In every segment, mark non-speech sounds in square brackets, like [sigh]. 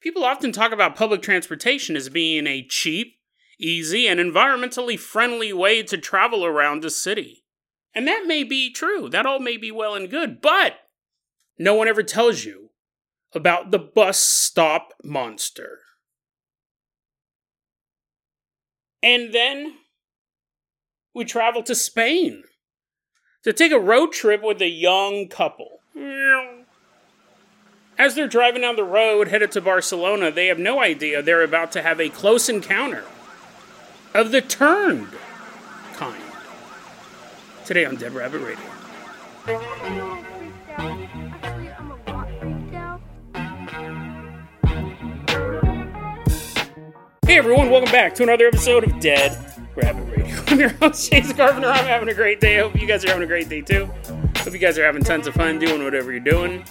People often talk about public transportation as being a cheap, easy, and environmentally friendly way to travel around a city. And that may be true. That all may be well and good, but no one ever tells you about the bus stop monster. And then we travel to Spain to take a road trip with a young couple. As they're driving down the road headed to Barcelona, they have no idea they're about to have a close encounter of the turned kind. Today on Dead Rabbit Radio. Hey everyone, welcome back to another episode of Dead Rabbit Radio. [laughs] I'm your host, Jason Carpenter. I'm having a great day. I hope you guys are having a great day too. Hope you guys are having tons of fun doing whatever you're doing.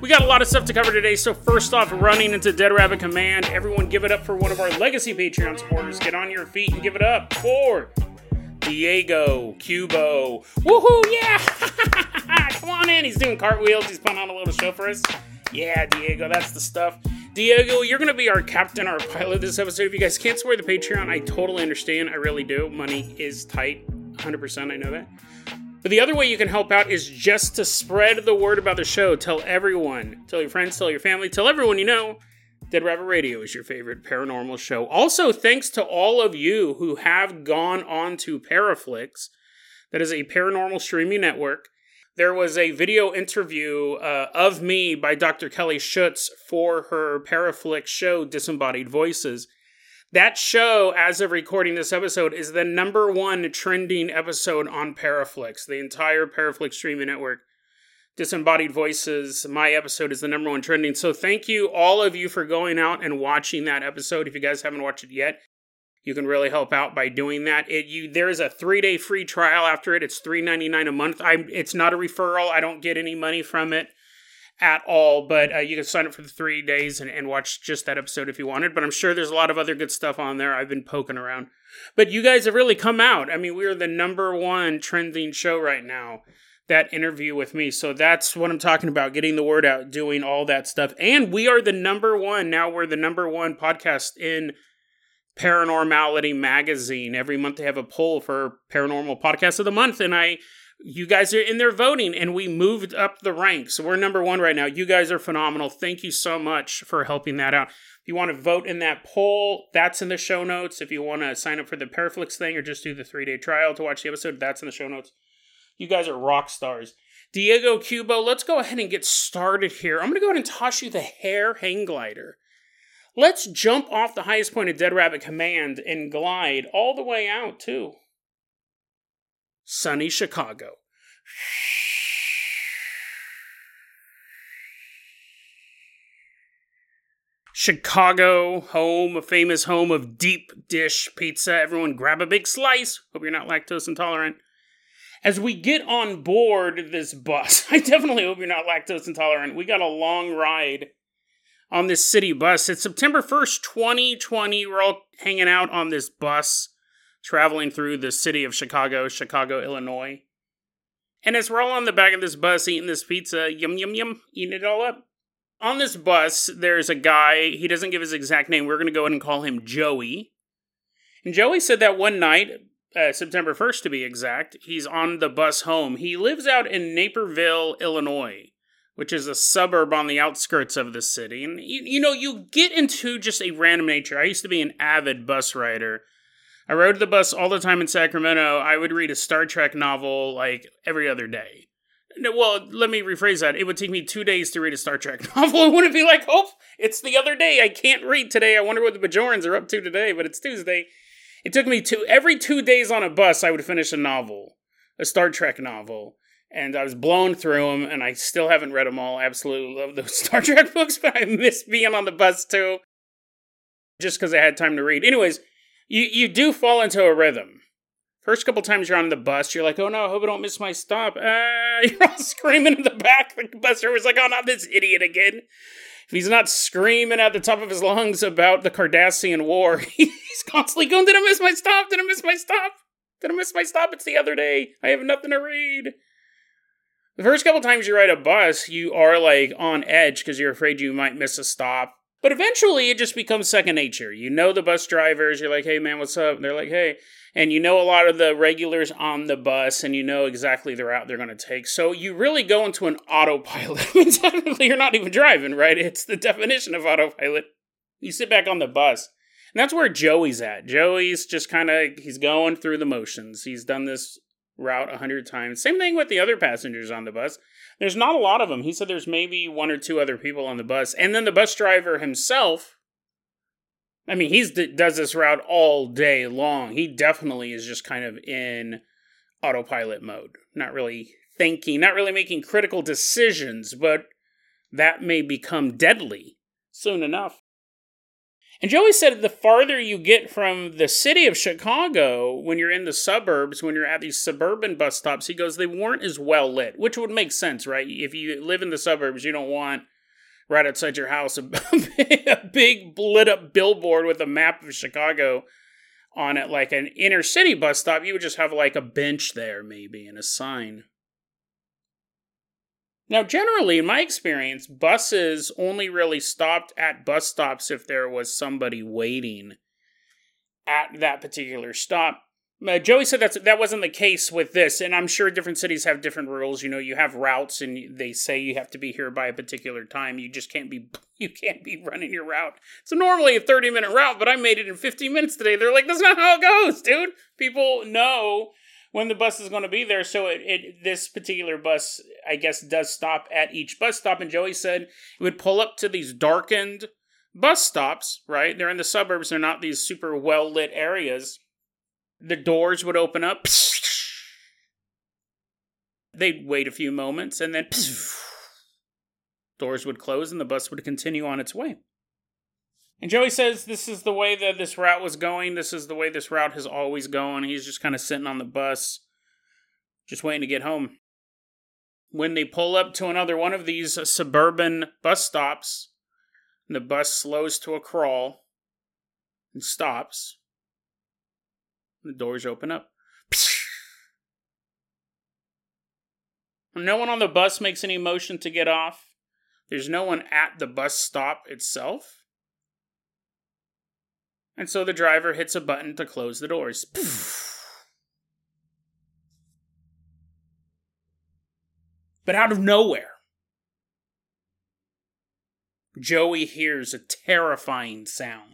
We got a lot of stuff to cover today, so first off, running into Dead Rabbit Command, everyone give it up for one of our legacy Patreon supporters. Get on your feet and give it up for Diego Cubo. Woohoo, yeah! [laughs] Come on in, he's doing cartwheels, he's putting on a little show for us. Yeah, Diego, that's the stuff. Diego, you're going to be our captain, our pilot this episode. If you guys can't support the Patreon, I totally understand. I really do. Money is tight. 100%, I know that. But the other way you can help out is just to spread the word about the show. Tell everyone. Tell your friends, tell your family, tell everyone you know. Dead Rabbit Radio is your favorite paranormal show. Also, thanks to all of you who have gone on to Paraflixx. That is a paranormal streaming network there was a video interview uh, of me by Dr. Kelly Schutz for her Paraflixx show, Disembodied Voices. That show, as of recording this episode, is the number one trending episode on Paraflixx, the entire Paraflixx streaming network. Disembodied Voices, my episode is the number one trending. So thank you, all of you, for going out and watching that episode. If you guys haven't watched it yet, you can really help out by doing that. It you there is a three day free trial after it. It's three ninety nine a month. I it's not a referral. I don't get any money from it at all. But uh, you can sign up for the three days and, and watch just that episode if you wanted. But I'm sure there's a lot of other good stuff on there. I've been poking around. But you guys have really come out. I mean, we are the number one trending show right now. That interview with me. So that's what I'm talking about getting the word out, doing all that stuff. And we are the number one. Now we're the number one podcast in Paranormality magazine. Every month they have a poll for paranormal podcast of the month, and I, you guys are in there voting, and we moved up the ranks. We're number one right now. You guys are phenomenal. Thank you so much for helping that out. If you want to vote in that poll, that's in the show notes. If you want to sign up for the Paraflixx thing or just do the three day trial to watch the episode, that's in the show notes. You guys are rock stars. Diego Cubo, let's go ahead and get started here. I'm going to go ahead and toss you the hair hang glider. Let's jump off the highest point of Dead Rabbit Command and glide all the way out to sunny Chicago. Chicago, home, a famous home of deep dish pizza. Everyone grab a big slice. Hope you're not lactose intolerant. As we get on board this bus, [laughs] I definitely hope you're not lactose intolerant. We got a long ride on this city bus. It's September 1st, 2020. We're all hanging out on this bus traveling through the city of Chicago, Chicago, Illinois. And as we're all on the back of this bus eating this pizza, yum, yum, yum, eating it all up. On this bus, there's a guy, he doesn't give his exact name. We're going to go ahead and call him Joey. And Joey said that one night, uh, September 1st to be exact, he's on the bus home. He lives out in Naperville, Illinois which is a suburb on the outskirts of the city. And you, you, know, you get into just a random nature. I used to be an avid bus rider. I rode the bus all the time in Sacramento. I would read a Star Trek novel like every other day. No, Well, let me rephrase that. It would take me two days to read a Star Trek [laughs] novel. It wouldn't be like, oh, it's the other day. I can't read today. I wonder what the Bajorans are up to today, but it's Tuesday. It took me two, every two days on a bus, I would finish a novel, a Star Trek novel and I was blown through them, and I still haven't read them all. I absolutely love those [laughs] Star Trek books, but I miss being on the bus too, just because I had time to read. Anyways, you you do fall into a rhythm. First couple times you're on the bus, you're like, "Oh no, I hope I don't miss my stop." Uh, [laughs] you're all screaming in the back. The bus driver's like, "Oh, not this idiot again." If he's not screaming at the top of his lungs about the Cardassian War, [laughs] he's constantly going, "Did I miss my stop? Did I miss my stop? Did I miss my stop? It's the other day. I have nothing to read." The first couple times you ride a bus, you are like on edge because you're afraid you might miss a stop. But eventually it just becomes second nature. You know the bus drivers, you're like, hey man, what's up? And they're like, hey. And you know a lot of the regulars on the bus and you know exactly the route they're going to take. So you really go into an autopilot. [laughs] I mean, technically, you're not even driving, right? It's the definition of autopilot. You sit back on the bus. And that's where Joey's at. Joey's just kind of, he's going through the motions. He's done this route a hundred times. Same thing with the other passengers on the bus. There's not a lot of them. He said there's maybe one or two other people on the bus, and then the bus driver himself. I mean, he's does this route all day long. He definitely is just kind of in autopilot mode, not really thinking, not really making critical decisions, but that may become deadly soon enough. And Joey said the farther you get from the city of Chicago, when you're in the suburbs, when you're at these suburban bus stops, he goes, they weren't as well lit, which would make sense, right? If you live in the suburbs, you don't want right outside your house a, [laughs] a big lit up billboard with a map of Chicago on it, like an inner city bus stop. You would just have like a bench there, maybe, and a sign. Now, generally, in my experience, buses only really stopped at bus stops if there was somebody waiting at that particular stop. Uh, Joey said that's that wasn't the case with this, and I'm sure different cities have different rules. You know, you have routes, and they say you have to be here by a particular time. You just can't be [laughs] you can't be running your route. It's normally a 30 minute route, but I made it in 15 minutes today. They're like, that's not how it goes, dude. People know when the bus is going to be there. So it, it this particular bus, I guess, does stop at each bus stop. And Joey said it would pull up to these darkened bus stops. Right, they're in the suburbs. They're not these super well lit areas. The doors would open up. [sniffs] They'd wait a few moments, and then [sniffs] doors would close, and the bus would continue on its way. And Joey says this is the way that this route was going. This is the way this route has always gone. He's just kind of sitting on the bus, just waiting to get home. When they pull up to another one of these suburban bus stops, the bus slows to a crawl and stops. The doors open up. [laughs] No one on the bus makes any motion to get off. There's no one at the bus stop itself. And so the driver hits a button to close the doors. But out of nowhere, Joey hears a terrifying sound.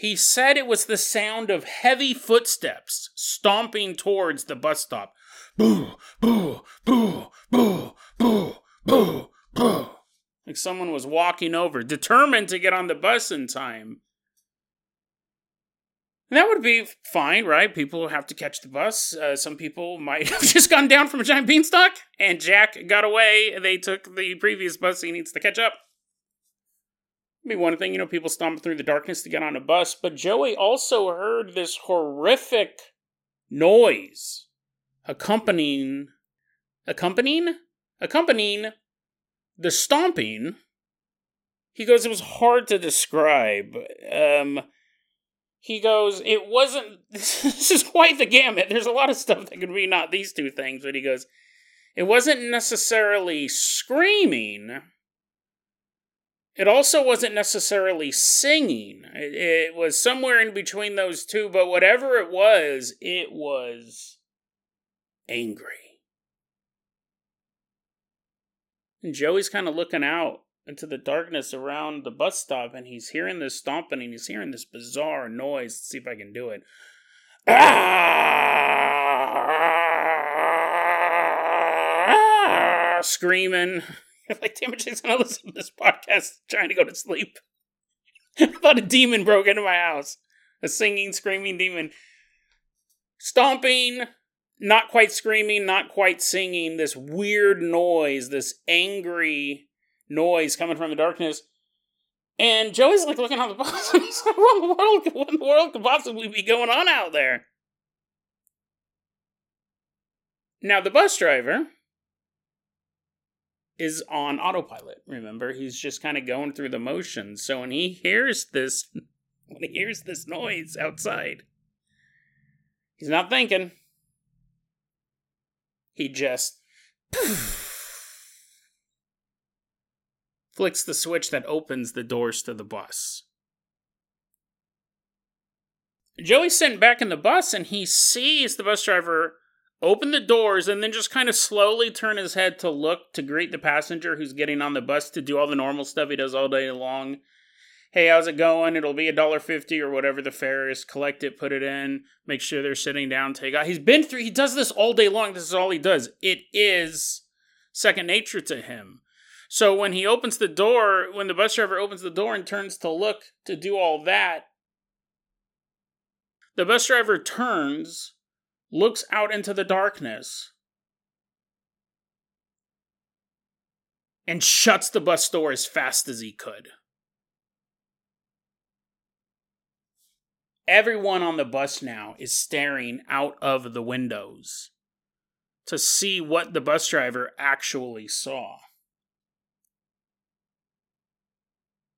He said it was the sound of heavy footsteps stomping towards the bus stop. Boo, boo, boo, boo, boo, boo, boo. Like someone was walking over, determined to get on the bus in time. And that would be fine, right? People have to catch the bus. Uh, some people might [laughs] have just gone down from a giant beanstalk, and Jack got away. They took the previous bus. He needs to catch up. Be one thing, you know, people stomp through the darkness to get on a bus, but Joey also heard this horrific noise accompanying, accompanying, accompanying the stomping, he goes, it was hard to describe. Um, he goes, it wasn't, [laughs] this is quite the gamut. There's a lot of stuff that could be not these two things, but he goes, it wasn't necessarily screaming. It also wasn't necessarily singing. It, it was somewhere in between those two, but whatever it was, it was angry. And Joey's kind of looking out into the darkness around the bus stop and he's hearing this stomping and he's hearing this bizarre noise. Let's see if I can do it. Ah! Screaming. [laughs] like, damn it, Jason, I listen to this podcast trying to go to sleep. [laughs] I thought a demon broke into my house. A singing, screaming demon. Stomping, not quite screaming, not quite singing, this weird noise, this angry noise coming from the darkness. And Joey's like looking on the box he's like, what in the world, what in the world could possibly be going on out there? Now, the bus driver is on autopilot. Remember, he's just kind of going through the motions. So when he hears this, [laughs] when he hears this noise outside, he's not thinking he just flicks the switch that opens the doors to the bus. Joey's sitting back in the bus and he sees the bus driver open the doors and then just kind of slowly turn his head to look to greet the passenger who's getting on the bus to do all the normal stuff he does all day long. Hey, how's it going? It'll be a dollar fifty or whatever the fare is. Collect it, put it in, make sure they're sitting down, take out. He's been through. He does this all day long. This is all he does. It is second nature to him. So when he opens the door, when the bus driver opens the door and turns to look to do all that, the bus driver turns, looks out into the darkness, and shuts the bus door as fast as he could. Everyone on the bus now is staring out of the windows to see what the bus driver actually saw.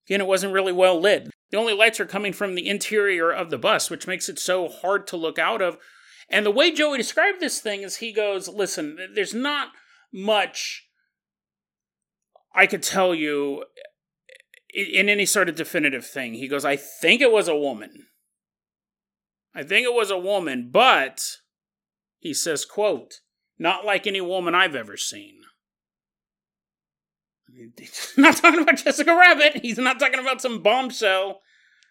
Again, it wasn't really well lit. The only lights are coming from the interior of the bus, which makes it so hard to look out of. And the way Joey described this thing is he goes, Listen, there's not much I could tell you in any sort of definitive thing. He goes, I think it was a woman. I think it was a woman, but he says, quote, not like any woman I've ever seen. [laughs] Not talking about Jessica Rabbit. He's not talking about some bombshell,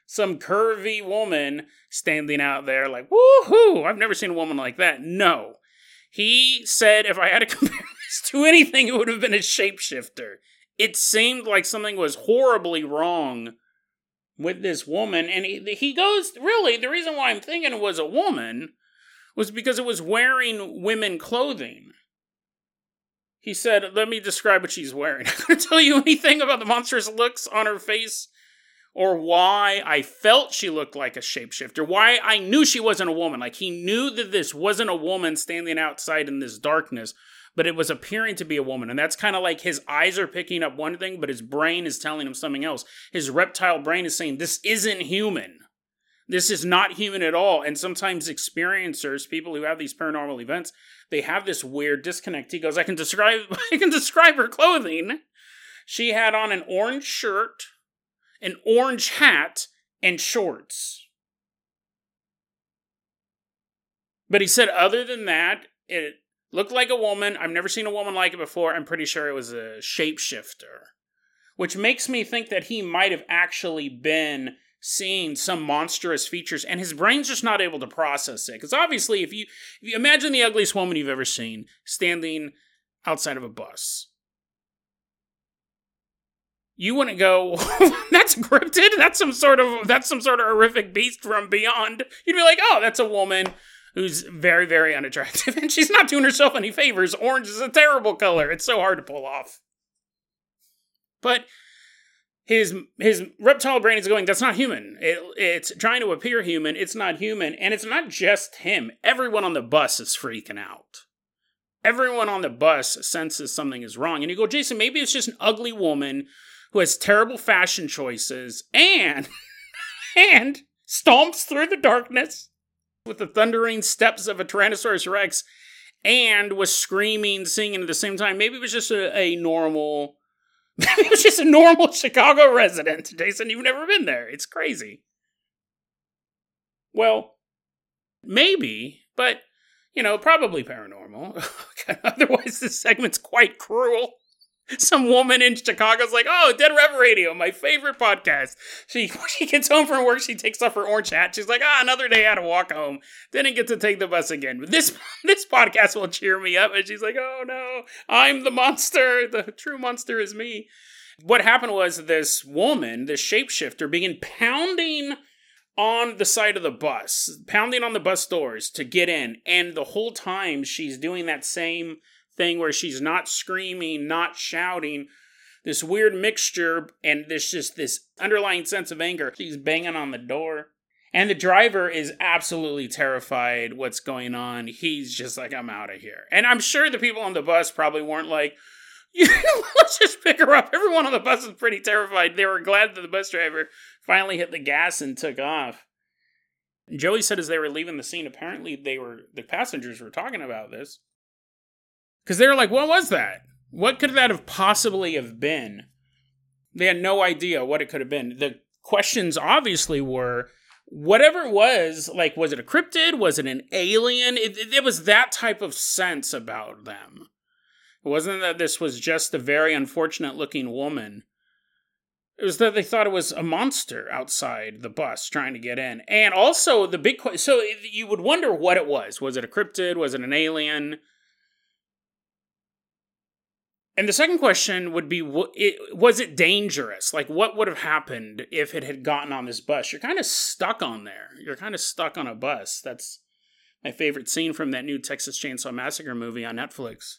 some curvy woman standing out there like, woohoo, I've never seen a woman like that. No. He said if I had to [laughs] compare this to anything, it would have been a shapeshifter. It seemed like something was horribly wrong with this woman. And he, he goes, really, the reason why I'm thinking it was a woman was because it was wearing women clothing. He said, Let me describe what she's wearing. [laughs] I'm going to tell you anything about the monstrous looks on her face or why I felt she looked like a shapeshifter, why I knew she wasn't a woman. Like he knew that this wasn't a woman standing outside in this darkness, but it was appearing to be a woman. And that's kind of like his eyes are picking up one thing, but his brain is telling him something else. His reptile brain is saying, This isn't human. This is not human at all. And sometimes experiencers, people who have these paranormal events, they have this weird disconnect. He goes, I can describe [laughs] I can describe her clothing. She had on an orange shirt, an orange hat, and shorts. But he said, other than that, it looked like a woman. I've never seen a woman like it before. I'm pretty sure it was a shapeshifter. Which makes me think that he might have actually been seeing some monstrous features and his brain's just not able to process it because obviously if you if you imagine the ugliest woman you've ever seen standing outside of a bus you wouldn't go [laughs] that's cryptid that's some sort of that's some sort of horrific beast from beyond you'd be like oh that's a woman who's very very unattractive [laughs] and she's not doing herself any favors. Orange is a terrible color. It's so hard to pull off. But his his reptile brain is going that's not human. It, it's trying to appear human. It's not human and it's not just him. Everyone on the bus is freaking out. Everyone on the bus senses something is wrong. And you go jason maybe it's just an ugly woman who has terrible fashion choices and [laughs] and stomps through the darkness with the thundering steps of a tyrannosaurus rex and was screaming singing at the same time maybe it was just a, a normal [laughs] it was just a normal [laughs] Chicago resident. Jason, you've never been there. It's crazy. Well, maybe, but, you know, probably paranormal. [laughs] Otherwise, this segment's quite cruel. [laughs] some woman in Chicago's like, "Oh, Dead Rabbit Radio, my favorite podcast." She [laughs] she gets home from work, she takes off her orange hat. She's like, "Ah, another day I had to walk home. Didn't get to take the bus again." But [laughs] this this podcast will cheer me up. And she's like, "Oh no, I'm the monster. The true monster is me." What happened was this woman, this shapeshifter, began pounding on the side of the bus, pounding on the bus doors to get in, and the whole time she's doing that same thing where she's not screaming, not shouting, this weird mixture, and there's just this underlying sense of anger. She's banging on the door. And the driver is absolutely terrified what's going on. He's just like, I'm out of here. And I'm sure the people on the bus probably weren't like, [laughs] let's just pick her up. Everyone on the bus is pretty terrified. They were glad that the bus driver finally hit the gas and took off. Joey said as they were leaving the scene, apparently they were the passengers were talking about this. Because they were like, what was that? What could that have possibly have been? They had no idea what it could have been. The questions obviously were whatever it was, like, was it a cryptid? Was it an alien? It, it, it was that type of sense about them. It wasn't that this was just a very unfortunate looking woman. It was that they thought it was a monster outside the bus trying to get in. And also, the big question so you would wonder what it was. Was it a cryptid? Was it an alien? And the second question would be was it dangerous? Like, what would have happened if it had gotten on this bus? You're kind of stuck on there. You're kind of stuck on a bus. That's my favorite scene from that new Texas Chainsaw Massacre movie on Netflix,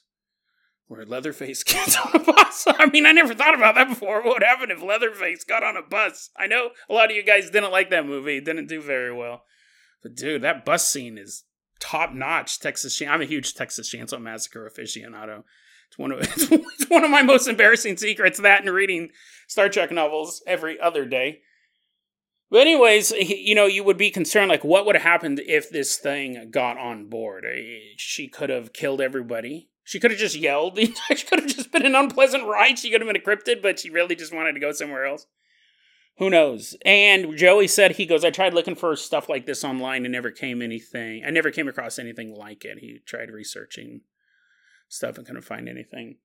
where Leatherface [laughs] gets on a bus. [laughs] I mean, I never thought about that before. What would happen if Leatherface got on a bus? I know a lot of you guys didn't like that movie, it didn't do very well. But dude, that bus scene is top notch. Texas, I'm a huge Texas Chainsaw Massacre aficionado. It's one of [laughs] it's one of my most embarrassing secrets. That and reading Star Trek novels every other day. But anyways, you know, you would be concerned like what would have happened if this thing got on board. Eh, she could have killed everybody. She could have just yelled. [laughs] she could have just been an unpleasant ride. She could have been encrypted, but she really just wanted to go somewhere else. Who knows? And Joey said he goes, I tried looking for stuff like this online and never came anything. I never came across anything like it. He tried researching stuff and couldn't find anything.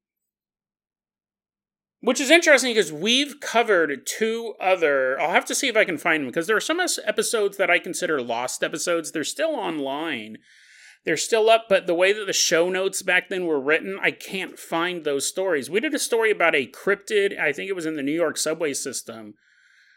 Which is interesting because we've covered two other. I'll have to see if I can find them because there are some episodes that I consider lost episodes. They're still online. They're still up, but the way that the show notes back then were written, I can't find those stories. We did a story about a cryptid, I think it was in the New York subway system,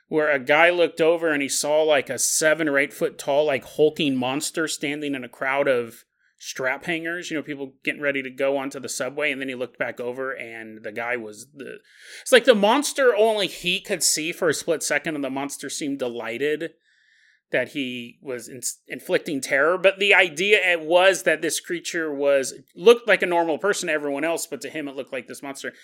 where a guy looked over and he saw like a seven or eight foot tall, like hulking monster standing in a crowd of strap hangers, you know, people getting ready to go onto the subway. And then he looked back over and the guy was the. It's like the monster only he could see for a split second, and the monster seemed delighted that he was in, inflicting terror. But the idea was that this creature was looked like a normal person to everyone else, but to him it looked like this monster.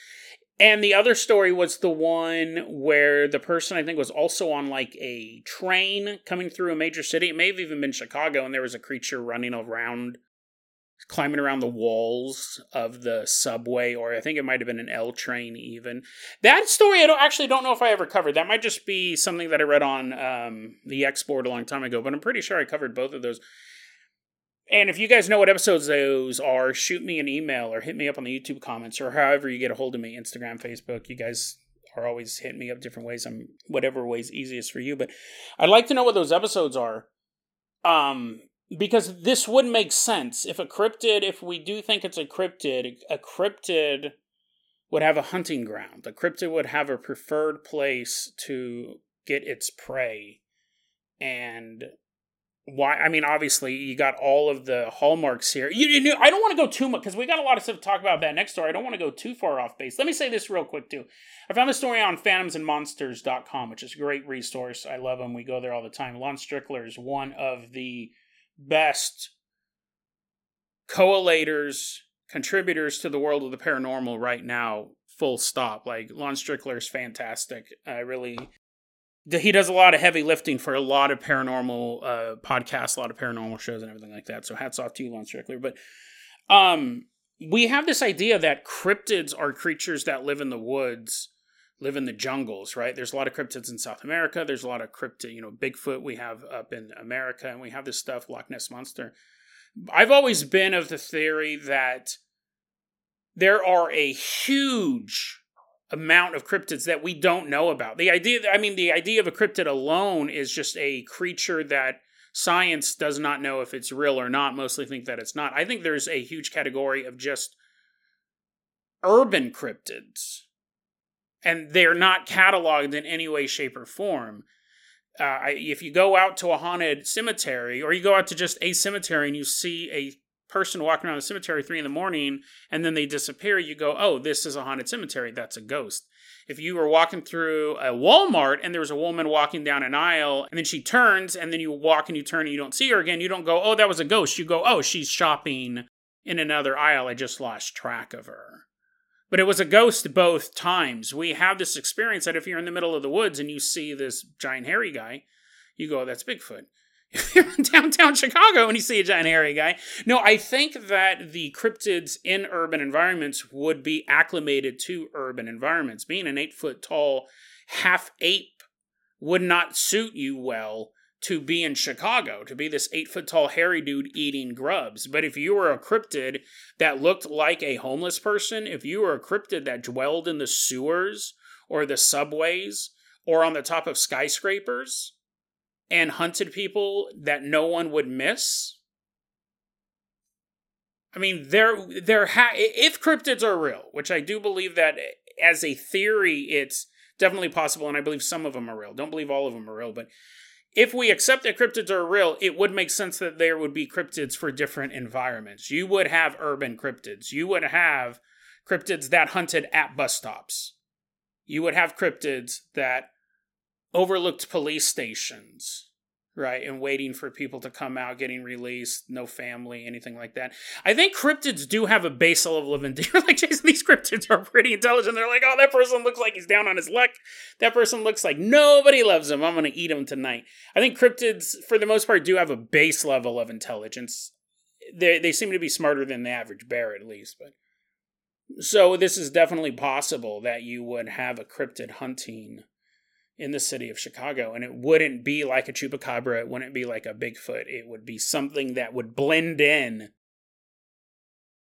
And the other story was the one where the person I think was also on like a train coming through a major city. It may have even been Chicago, and there was a creature running around climbing around the walls of the subway, or I think it might have been an L train even. That story I don't actually don't know if I ever covered. That might just be something that I read on um, the Export a long time ago, but I'm pretty sure I covered both of those. And if you guys know what episodes those are, shoot me an email or hit me up on the YouTube comments or however you get a hold of me, Instagram, Facebook. You guys are always hitting me up different ways. I'm whatever way's easiest for you, but I'd like to know what those episodes are. Um, because this would make sense. If a cryptid if we do think it's a cryptid a cryptid would have a hunting ground. A cryptid would have a preferred place to get its prey. And why i mean obviously you got all of the hallmarks here. You, you i don't want to go too much because we got a lot of stuff to talk about that next story. I don't want to go too far off base. Let me say this real quick too. I found this story on phantomsandmonsters.com which is a great resource. I love them we go there all the time. Lon strickler is one of the best coallators, contributors to the world of the paranormal right now, full stop. Like Lon Strickler is fantastic. I really he does a lot of heavy lifting for a lot of paranormal uh, podcasts, a lot of paranormal shows, and everything like that. So hats off to you, Lon Strickler. But um, we have this idea that cryptids are creatures that live in the woods live in the jungles, right? There's a lot of cryptids in South America. There's a lot of cryptid, you know, Bigfoot we have up in America, and we have this stuff, Loch Ness Monster. I've always been of the theory that there are a huge amount of cryptids that we don't know about. The idea, I mean, the idea of a cryptid alone is just a creature that science does not know if it's real or not, mostly think that it's not. I think there's a huge category of just urban cryptids and they're not cataloged in any way, shape, or form. Uh, if you go out to a haunted cemetery, or you go out to just a cemetery and you see a person walking around the cemetery three in the morning and then they disappear, you go, oh, this is a haunted cemetery. That's a ghost. If you were walking through a Walmart and there was a woman walking down an aisle and then she turns and then you walk and you turn and you don't see her again, you don't go, oh, that was a ghost. You go, oh, she's shopping in another aisle. I just lost track of her. But it was a ghost both times. We have this experience that if you're in the middle of the woods and you see this giant hairy guy, you go, that's Bigfoot. if [laughs] you're in downtown Chicago and you see a giant hairy guy. No, I think that the cryptids in urban environments would be acclimated to urban environments. Being an eight foot tall half ape would not suit you well to be in Chicago, to be this eight foot tall hairy dude eating grubs. But if you were a cryptid that looked like a homeless person, if you were a cryptid that dwelled in the sewers or the subways or on the top of skyscrapers and hunted people that no one would miss. I mean, there, there. Ha- if cryptids are real, which I do believe that as a theory, it's definitely possible, and I believe some of them are real. Don't believe all of them are real, but if we accept that cryptids are real, it would make sense that there would be cryptids for different environments. You would have urban cryptids. You would have cryptids that hunted at bus stops. You would have cryptids that overlooked police stations right and waiting for people to come out getting released no family anything like that. I think cryptids do have a base level of intelligence [laughs] like jason these cryptids are pretty intelligent. They're like oh that person looks like he's down on his luck. That person looks like nobody loves him. I'm gonna eat him tonight. I think cryptids for the most part do have a base level of intelligence. They, they seem to be smarter than the average bear at least but so this is definitely possible that you would have a cryptid hunting in the city of Chicago. And it wouldn't be like a chupacabra, it wouldn't be like a Bigfoot. It would be something that would blend in.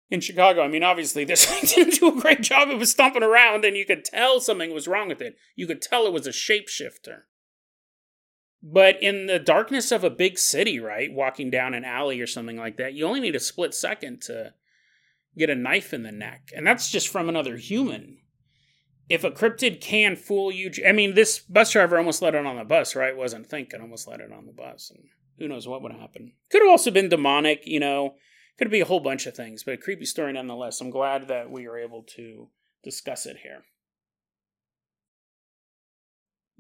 In Chicago, I mean, obviously, this [laughs] thing didn't do a great job. It was stomping around, and you could tell something was wrong with it. You could tell it was a shapeshifter. But in the darkness of a big city, right, walking down an alley or something like that, you only need a split second to get a knife in the neck. And that's just from another human if a cryptid can fool you, I mean, this bus driver almost let it on the bus, right? Wasn't thinking, almost let it on the bus, and who knows what would happen. Could have also been demonic, you know. Could be a whole bunch of things, but a creepy story nonetheless. I'm glad that we are able to discuss it here.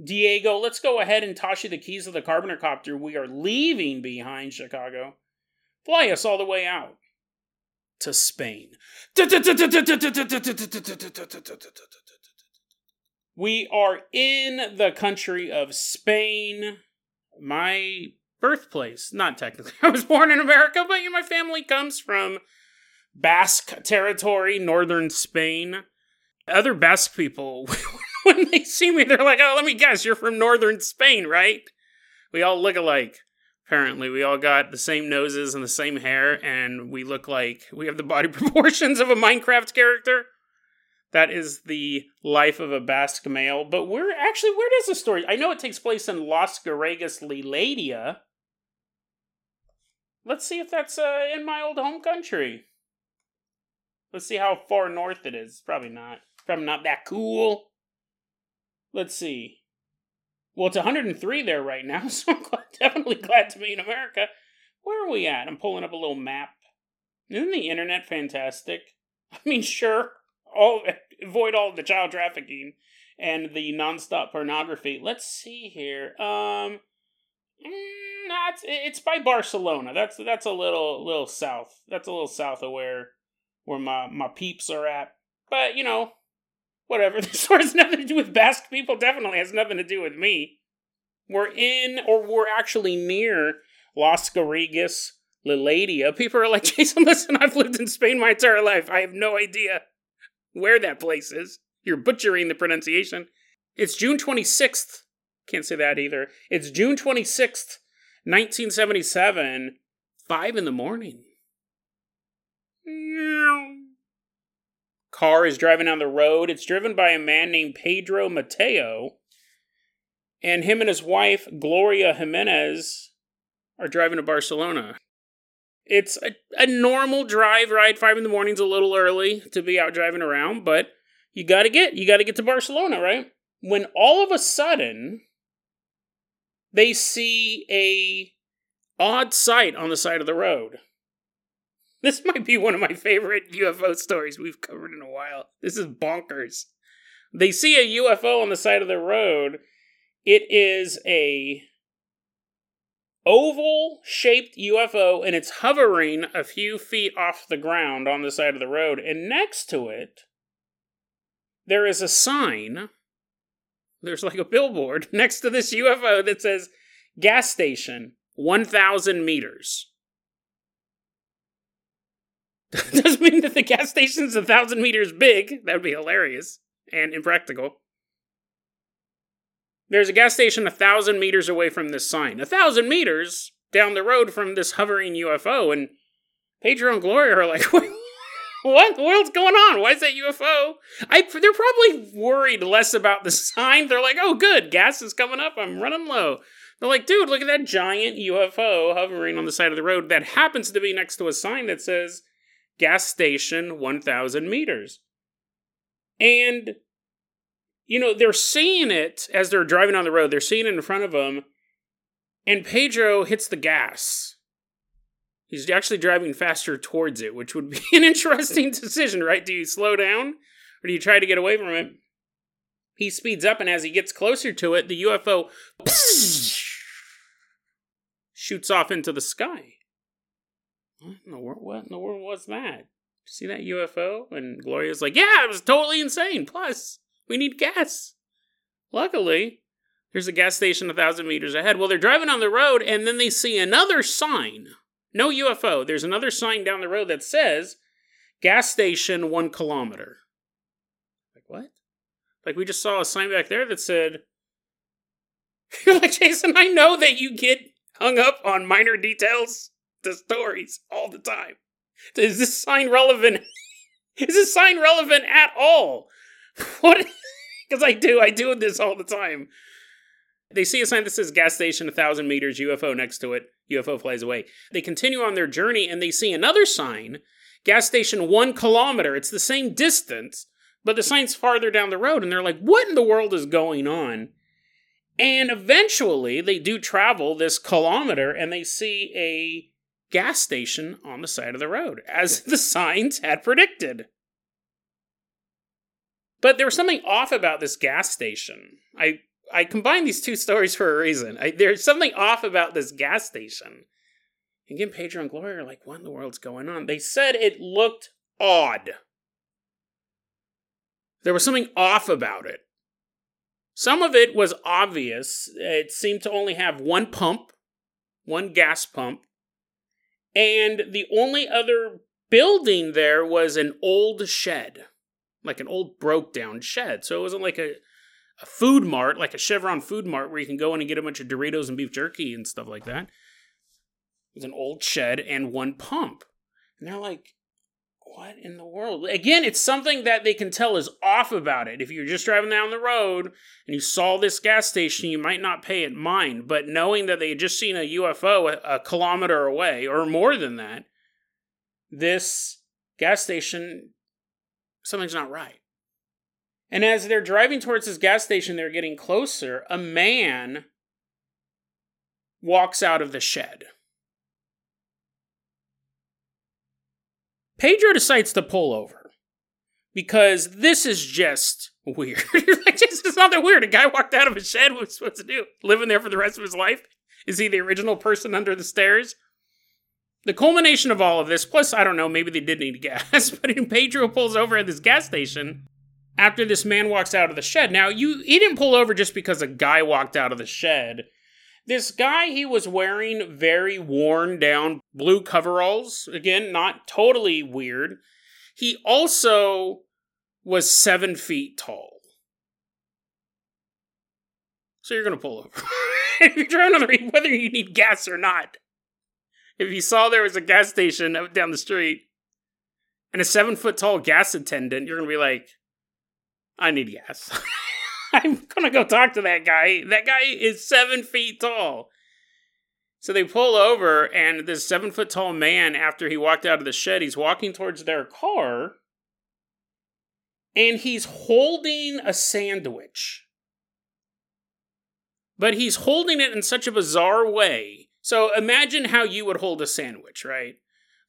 Diego, let's go ahead and toss you the keys of the Carboner copter. We are leaving behind Chicago. Fly us all the way out to Spain. We are in the country of Spain, my birthplace. Not technically, [laughs] I was born in America, but my family comes from Basque territory, northern Spain. Other Basque people, [laughs] when they see me, they're like, oh, let me guess, you're from northern Spain, right? We all look alike. Apparently, we all got the same noses and the same hair, and we look like we have the body [laughs] proportions of a Minecraft character. That is the life of a Basque male. But where actually where does the story? I know it takes place in Las Garrigas Liladia. Let's see if that's uh, in my old home country. Let's see how far north it is. Probably not. Probably not that cool. Let's see. Well, it's 103 there right now, [laughs] so I'm definitely glad to be in America. Where are we at? I'm pulling up a little map. Isn't the internet fantastic? I mean, sure, all [laughs] avoid all the child trafficking and the nonstop pornography. Let's see here. Um, mm, that's it's by Barcelona. That's that's a little little south. That's a little south of where where my my peeps are at. But you know, whatever. [laughs] This has nothing to do with Basque people. Definitely has nothing to do with me. We're in, or we're actually near Las Garrigas, Liladia. People are like, [laughs] Jason, listen, I've lived in Spain my entire life. I have no idea where that place is. You're butchering the pronunciation. It's June 26th. Can't say that either. It's June 26th, 1977, 5 in the morning. Car is driving down the road. It's driven by a man named Pedro Mateo. And him and his wife, Gloria Jimenez, are driving to Barcelona. It's a, a normal drive ride. Five in the morning's a little early to be out driving around, but you gotta get you gotta get to Barcelona, right? When all of a sudden they see a odd sight on the side of the road. This [laughs] might be one of my favorite UFO stories we've covered in a while. This is bonkers. They see a UFO on the side of the road. It is a oval shaped UFO and it's hovering a few feet off the ground on the side of the road. And next to it, there is a sign. There's like a billboard [laughs] next to this UFO that says gas station 1,000 meters. [laughs] Doesn't mean that the gas station's a thousand meters big. That would be hilarious and impractical. There's a gas station a thousand meters away from this sign. A thousand meters down the road from this hovering UFO, and Pedro and Gloria are like, [laughs] what What the world's going on? Why is that UFO? I they're probably worried less about the [laughs] sign. They're like, oh good, gas is coming up. I'm running low. They're like, dude, look at that giant UFO hovering on the side of the road that happens to be next to a sign that says gas station 1000 meters. And you know, they're seeing it as they're driving on the road. They're seeing it in front of them and Pedro hits the gas. He's actually driving faster towards it, which would be [laughs] an interesting decision, right? Do you slow down or do you try to get away from it? He speeds up, and as he gets closer to it, the UFO [laughs] shoots off into the sky. What in the world, what in the world was that? See that UFO? And Gloria's like, yeah, it was totally insane. Plus, we need gas. Luckily, there's a gas station a thousand meters ahead. Well, they're driving on the road and then they see another sign. No UFO. There's another sign down the road that says gas station one kilometer. Like what? Like we just saw a sign back there that said [laughs] You're like, Jason, I know that you get hung up on minor details to stories all the time. Is this sign relevant? [laughs] Is this sign relevant at all? [laughs] What? Because I do. I do this all the time. They see a sign that says gas station 1,000 meters, UFO next to it. UFO flies away. They continue on their journey and they see another sign, gas station one kilometer. It's the same distance, but the sign's farther down the road. And they're like, what in the world is going on? And eventually they do travel this kilometer and they see a gas station on the side of the road, as [laughs] the signs had predicted. But there was something off about this gas station. I I combined these two stories for a reason. I, there's something off about this gas station. Again, Pedro and Gloria are like, what in the world's going on? They said it looked odd. There was something off about it. Some of it was obvious. It seemed to only have one pump, one gas pump, and the only other building there was an old shed, like an old broke down shed. So it wasn't like a a food mart, like a Chevron food mart, where you can go in and get a bunch of Doritos and beef jerky and stuff like that. There's an old shed and one pump. And they're like, what in the world? Again, it's something that they can tell is off about it. If you're just driving down the road and you saw this gas station, you might not pay it mind. But knowing that they had just seen a UFO a, a kilometer away or more than that, this gas station, something's not right. And as they're driving towards this gas station, they're getting closer. A man walks out of the shed. Pedro decides to pull over because this is just weird. [laughs] like, this is not that weird. A guy walked out of a shed. What's supposed to do? Living there for the rest of his life? Is he the original person under the stairs? The culmination of all of this, plus, I don't know, maybe they did need [laughs] gas, but Pedro pulls over at this gas station after this man walks out of the shed. Now, you he didn't pull over just because a guy walked out of the shed. This guy, he was wearing very worn down blue coveralls. Again, not totally weird. He also was seven feet tall. So you're going to pull over. [laughs] if you're trying to read whether you need gas or not. If you saw there was a gas station down the street and a seven foot tall gas attendant, you're to be like, I need gas. [laughs] I'm gonna go talk to that guy. That guy is seven feet tall. So they pull over, and this seven foot tall man, after he walked out of the shed, he's walking towards their car, and he's holding a sandwich. But he's holding it in such a bizarre way. So imagine how you would hold a sandwich, right?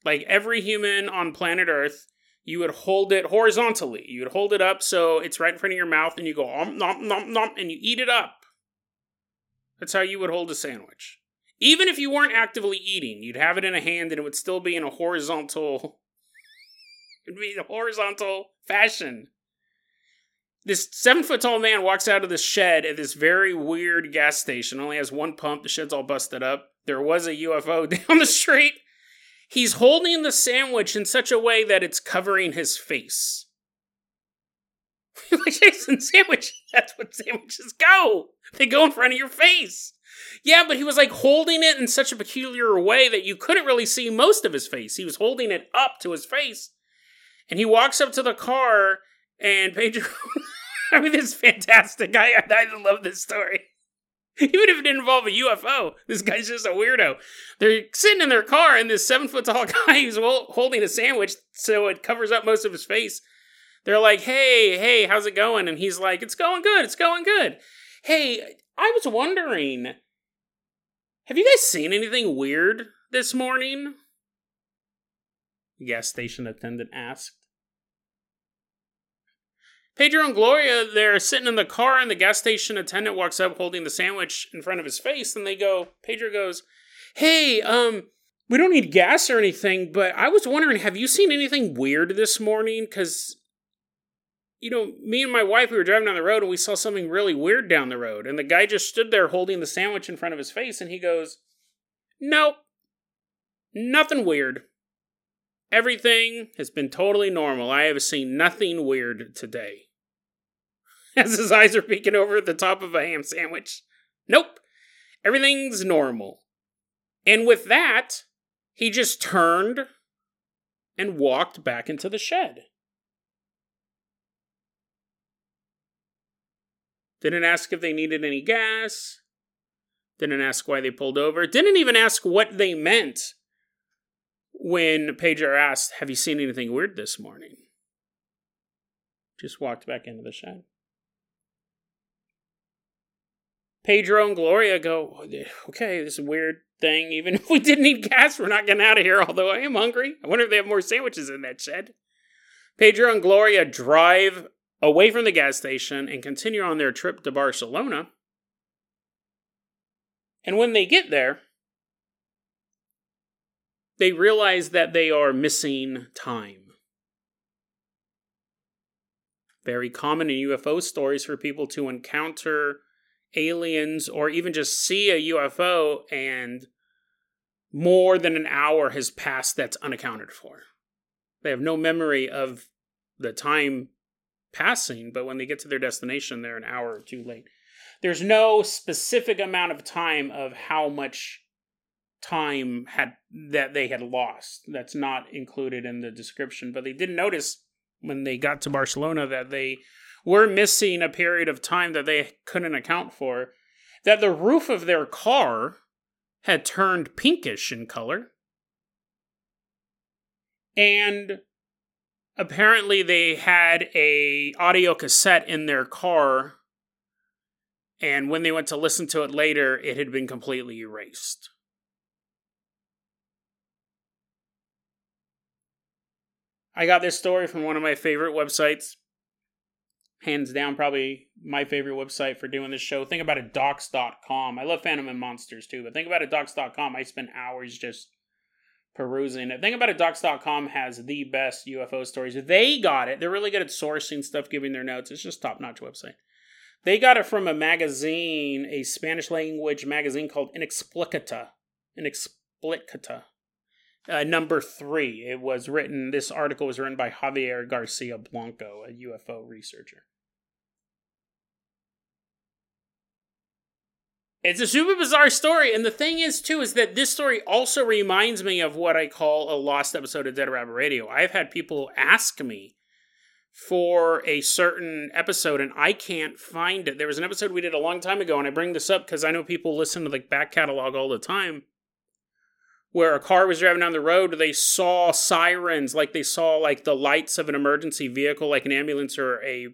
Like every human on planet Earth you would hold it horizontally. You would hold it up so it's right in front of your mouth, and you go om nom nom nom, and you eat it up. That's how you would hold a sandwich. Even if you weren't actively eating, you'd have it in a hand, and it would still be in a horizontal. [laughs] It'd be in a horizontal fashion. This seven foot tall man walks out of this shed at this very weird gas station. Only has one pump. The shed's all busted up. There was a UFO [laughs] down the street. He's holding the sandwich in such a way that it's covering his face. [laughs] like Jason, sandwich. [laughs] That's what sandwiches go. They go in front of your face. Yeah, but he was like holding it in such a peculiar way that you couldn't really see most of his face. He was holding it up to his face. And he walks up to the car, and Pedro. I mean, this is fantastic. I, I love this story. [laughs] Even if it didn't involve a UFO, this guy's just a weirdo. They're sitting in their car, and this seven foot tall [laughs] guy who's holding a sandwich so it covers up most of his face. They're like, hey, hey, how's it going? And he's like, it's going good, it's going good. Hey, I was wondering, have you guys seen anything weird this morning? The gas station attendant asked. Pedro and Gloria, they're sitting in the car, and the gas station attendant walks up holding the sandwich in front of his face, and they go, Pedro goes, Hey, um, we don't need gas or anything, but I was wondering, have you seen anything weird this morning? Because, you know, me and my wife, we were driving down the road and we saw something really weird down the road. And the guy just stood there holding the sandwich in front of his face, and he goes, Nope, nothing weird. Everything has been totally normal. I have seen nothing weird today. [laughs] As his eyes are peeking over the top of a ham sandwich. Nope. Everything's normal. And with that, he just turned and walked back into the shed. Didn't ask if they needed any gas. Didn't ask why they pulled over. Didn't even ask what they meant when Pedro asked, Have you seen anything weird this morning? Just walked back into the shed. Pedro and Gloria go, Okay, this is weird thing. Even [laughs] if we didn't need gas, we're not getting out of here, although I am hungry. I wonder if they have more sandwiches in that shed. Pedro and Gloria drive away from the gas station and continue on their trip to Barcelona. And when they get there, they realize that they are missing time. Very common in UFO stories for people to encounter aliens or even just see a UFO and more than an hour has passed that's unaccounted for. They have no memory of the time passing, but when they get to their destination, they're an hour or two late. There's no specific amount of time of how much time had that they had lost. That's not included in the description, but they didn't notice when they got to Barcelona that they were missing a period of time that they couldn't account for. That the roof of their car had turned pinkish in color. And apparently they had a audio cassette in their car and when they went to listen to it later it had been completely erased I got this story from one of my favorite websites. Hands down, probably my favorite website for doing this show. Think about it, docs.com. I love Phantoms and Monsters too, but think about it, docs.com. I spend hours just perusing it. Think about it, docs.com has the best UFO stories. They got it. They're really good at sourcing stuff, giving their notes. It's just top notch website. They got it from a magazine, a Spanish language magazine called Inexplicata. Inexplicata uh, number three. It was written, this article was written by Javier Garcia Blanco, a UFO researcher. It's a super bizarre story, and the thing is, too, is that this story also reminds me of what I call a lost episode of Dead Rabbit Radio. I've had people ask me for a certain episode, and I can't find it. There was an episode we did a long time ago, and I bring this up because I know people listen to the back catalog all the time where a car was driving down the road, they saw sirens, like they saw like the lights of an emergency vehicle, like an ambulance or a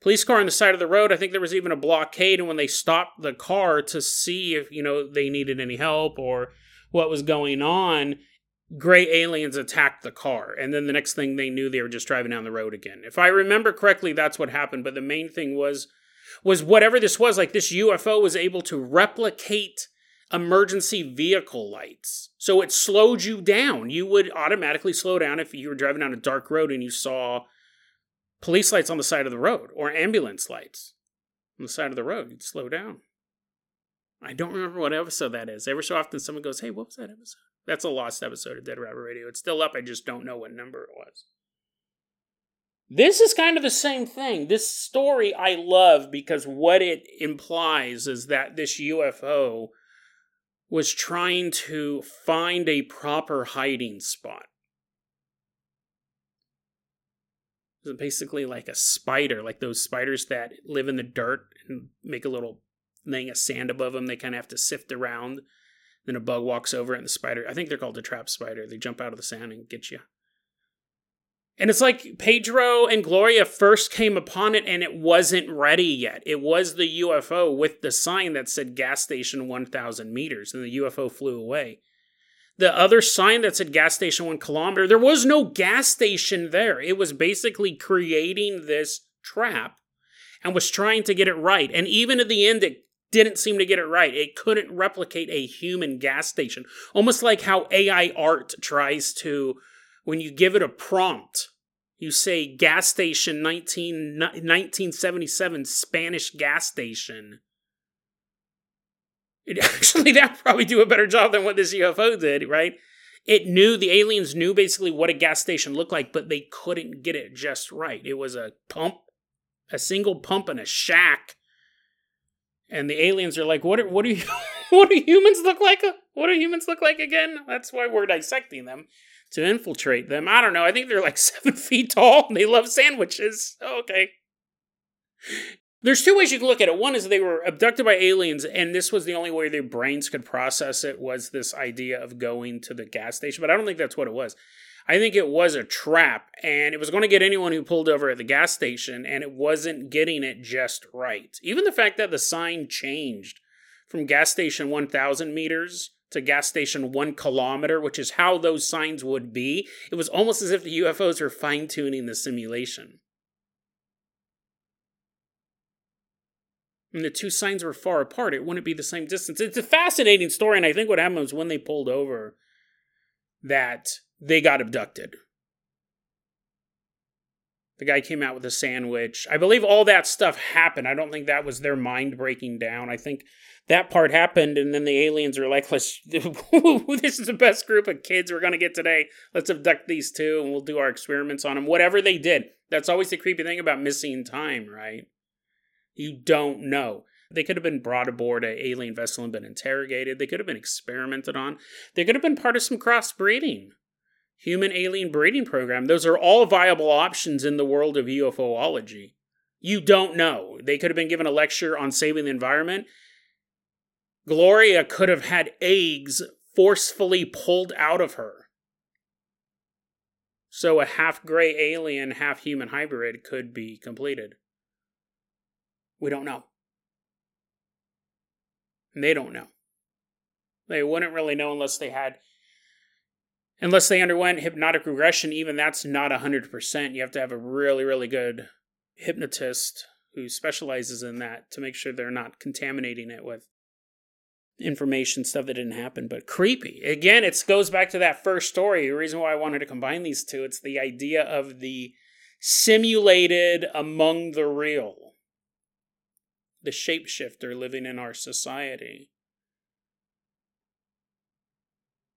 police car on the side of the road. I think there was even a blockade, and when they stopped the car to see if you know they needed any help or what was going on, gray aliens attacked the car, and then the next thing they knew, they were just driving down the road again. If I remember correctly, that's what happened. But the main thing was was whatever this was, like this UFO was able to replicate emergency vehicle lights. So it slowed you down. You would automatically slow down if you were driving down a dark road and you saw police lights on the side of the road or ambulance lights on the side of the road. You'd slow down. I don't remember what episode that is. Every so often someone goes, Hey, what was that episode? That's a lost episode of Dead Rabbit Radio. It's still up, I just don't know what number it was. This is kind of the same thing. This story I love because what it implies is that this UFO was trying to find a proper hiding spot. It's basically like a spider, like those spiders that live in the dirt and make a little thing of sand above them. They kind of have to sift around. Then a bug walks over it, and the spider, I think they're called a trap spider. They jump out of the sand and get you. And it's like Pedro and Gloria first came upon it and it wasn't ready yet. It was the UFO with the sign that said gas station 1000 meters, and the UFO flew away. The other sign that said gas station one kilometer, there was no gas station there. It was basically creating this trap and was trying to get it right. And even at the end, it didn't seem to get it right. It couldn't replicate a human gas station. Almost like how AI art tries to when you give it a prompt, you say gas station 19, 1977 Spanish gas station. It [laughs] actually that probably do a better job than what this UFO did, right? It knew the aliens knew basically what a gas station looked like, but they couldn't get it just right. It was a pump, a single pump in a shack. And the aliens are like, "What? Are, what do you? [laughs] what do humans look like? What do humans look like again?" That's why we're dissecting them to infiltrate them. I don't know. I think they're like [laughs] seven feet tall. And they love sandwiches. [laughs] okay. There's two ways you can look at it. One is they were abducted by aliens, and this was the only way their brains could process it was this idea of going to the gas station. But I don't think that's what it was. I think it was a trap, and it was going to get anyone who pulled over at the gas station, and it wasn't getting it just right. Even the fact that the sign changed from gas station 1,000 meters to gas station one kilometer, which is how those signs would be. It was almost as if the UFOs were fine tuning the simulation. And the two signs were far apart. It wouldn't be the same distance. It's a fascinating story, and I think what happened was when they pulled over, that they got abducted. The guy came out with a sandwich. I believe all that stuff happened. I don't think that was their mind breaking down. I think that part happened, and then the aliens were like, "Let's. [laughs] this is the best group of kids we're gonna get today. Let's abduct these two, and we'll do our experiments on them. Whatever they did. That's always the creepy thing about missing time, right? You don't know. They could have been brought aboard an alien vessel and been interrogated. They could have been experimented on. They could have been part of some crossbreeding, human alien breeding program. Those are all viable options in the world of UFOlogy. You don't know. They could have been given a lecture on saving the environment Gloria could have had eggs forcefully pulled out of her. So a half gray alien, half human hybrid could be completed. We don't know. And they don't know. They wouldn't really know unless they had unless they underwent hypnotic regression, even that's not 100%. You have to have a really, really good hypnotist who specializes in that to make sure they're not contaminating it with information stuff that didn't happen but creepy. Again it goes back to that first story the reason why i wanted to combine these two it's the idea of the simulated among the real the shapeshifter living in our society.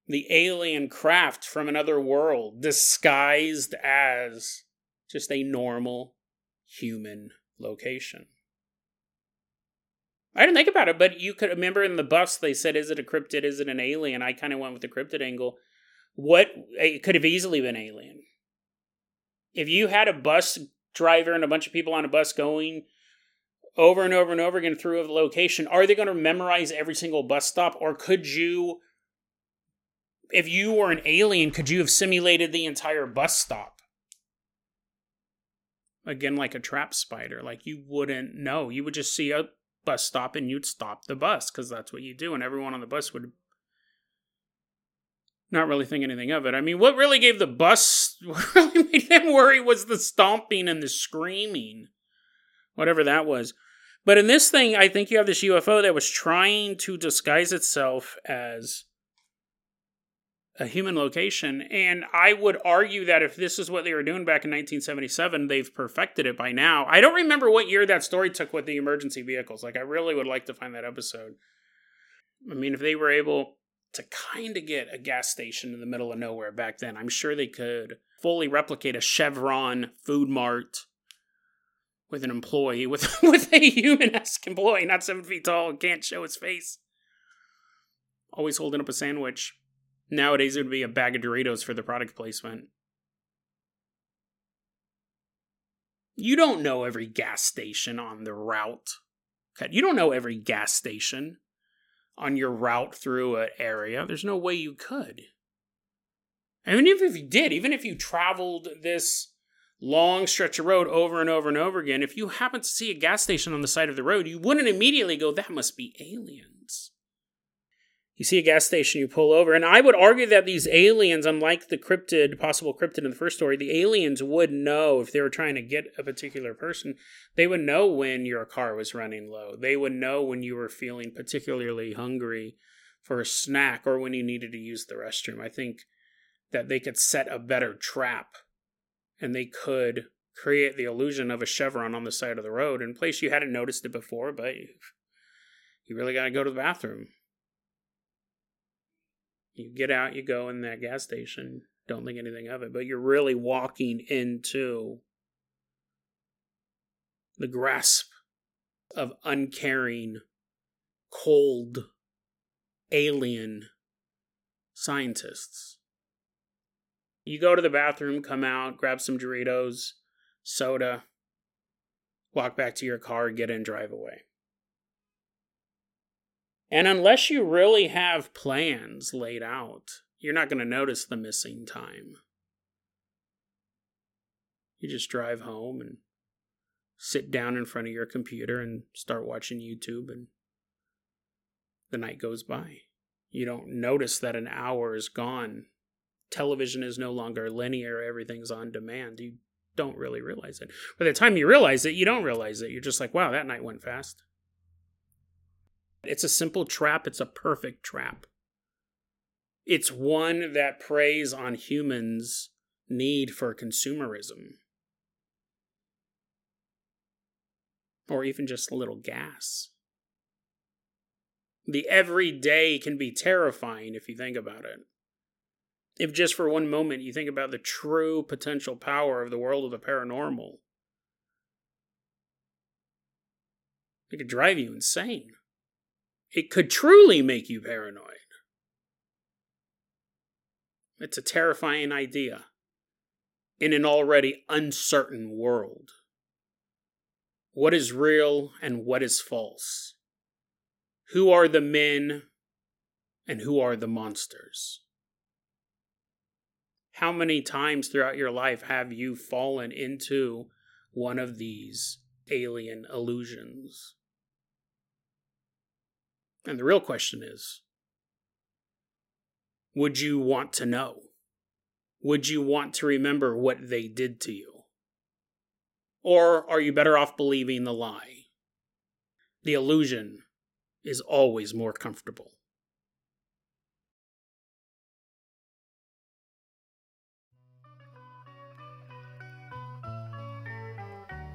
The alien craft from another world disguised as just a normal human location I didn't think about it, but you could remember in the bus they said, "Is it a cryptid? Is it an alien?" I kind of went with the cryptid angle. What it could have easily been alien. If you had a bus driver and a bunch of people on a bus going over and over and over again through a location, are they going to memorize every single bus stop, or could you? If you were an alien, could you have simulated the entire bus stop? Again, like a trap spider, like you wouldn't know. You would just see a bus stop and you'd stop the bus because that's what you do, and everyone on the bus would not really think anything of it. I mean, what really gave the bus, [laughs] what really made them worry was the stomping and the screaming, whatever that was. But in this thing, I think you have this UFO that was trying to disguise itself as a human location. And I would argue that if this is what they were doing back in 1977, they've perfected it by now. I don't remember what year that story took with the emergency vehicles. Like, I really would like to find that episode. I mean, if they were able to kind of get a gas station in the middle of nowhere back then, I'm sure they could fully replicate a Chevron food mart with an employee, with, [laughs] with a human esque employee, not seven feet tall can't show his face. Always holding up a sandwich. Nowadays, it would be a bag of Doritos for the product placement. You don't know every gas station on the route. You don't know every gas station on your route through an area. There's no way you could. I mean, even if you did, even if you traveled this long stretch of road over and over and over again, if you happen to see a gas station on the side of the road, you wouldn't immediately go, that must be aliens. You see a gas station, you pull over. And I would argue that these aliens, unlike the cryptid, possible cryptid in the first story, the aliens would know if they were trying to get a particular person, they would know when your car was running low. They would know when you were feeling particularly hungry for a snack or when you needed to use the restroom. I think that they could set a better trap and they could create the illusion of a chevron on the side of the road in place you hadn't noticed it before, but you really got to go to the bathroom you get out, you go in that gas station, don't think anything of it, but you're really walking into the grasp of uncaring, cold, alien scientists. You go to the bathroom, come out, grab some Doritos, soda, walk back to your car, get in, drive away. And unless you really have plans laid out, you're not going to notice the missing time. You just drive home and sit down in front of your computer and start watching YouTube, and the night goes by. You don't notice that an hour is gone. Television is no longer linear, everything's on demand. You don't really realize it. By the time you realize it, you don't realize it. You're just like, wow, that night went fast. It's a simple trap, it's a perfect trap. It's one that preys on humans' need for consumerism. Or even just a little gas. The everyday can be terrifying if you think about it. If just for one moment you think about the true potential power of the world of the paranormal, it could drive you insane it could truly make you paranoid. It's a terrifying idea in an already uncertain world. What is real and what is false? Who are the men and who are the monsters? How many times throughout your life have you fallen into one of these alien illusions? And the real question is would you want to know? Would you want to remember what they did to you? Or are you better off believing the lie? The illusion is always more comfortable.